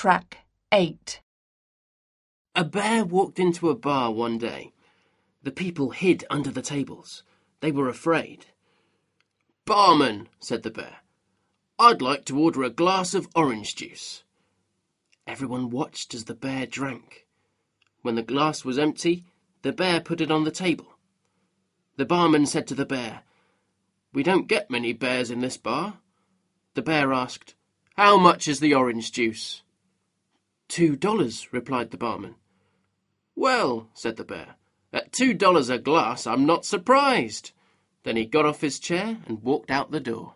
Track 8. A bear walked into a bar one day. The people hid under the tables. They were afraid. Barman, said the bear, I'd like to order a glass of orange juice. Everyone watched as the bear drank. When the glass was empty, the bear put it on the table. The barman said to the bear, We don't get many bears in this bar. The bear asked, How much is the orange juice? Two dollars, replied the barman. Well, said the bear, at two dollars a glass I'm not surprised. Then he got off his chair and walked out the door.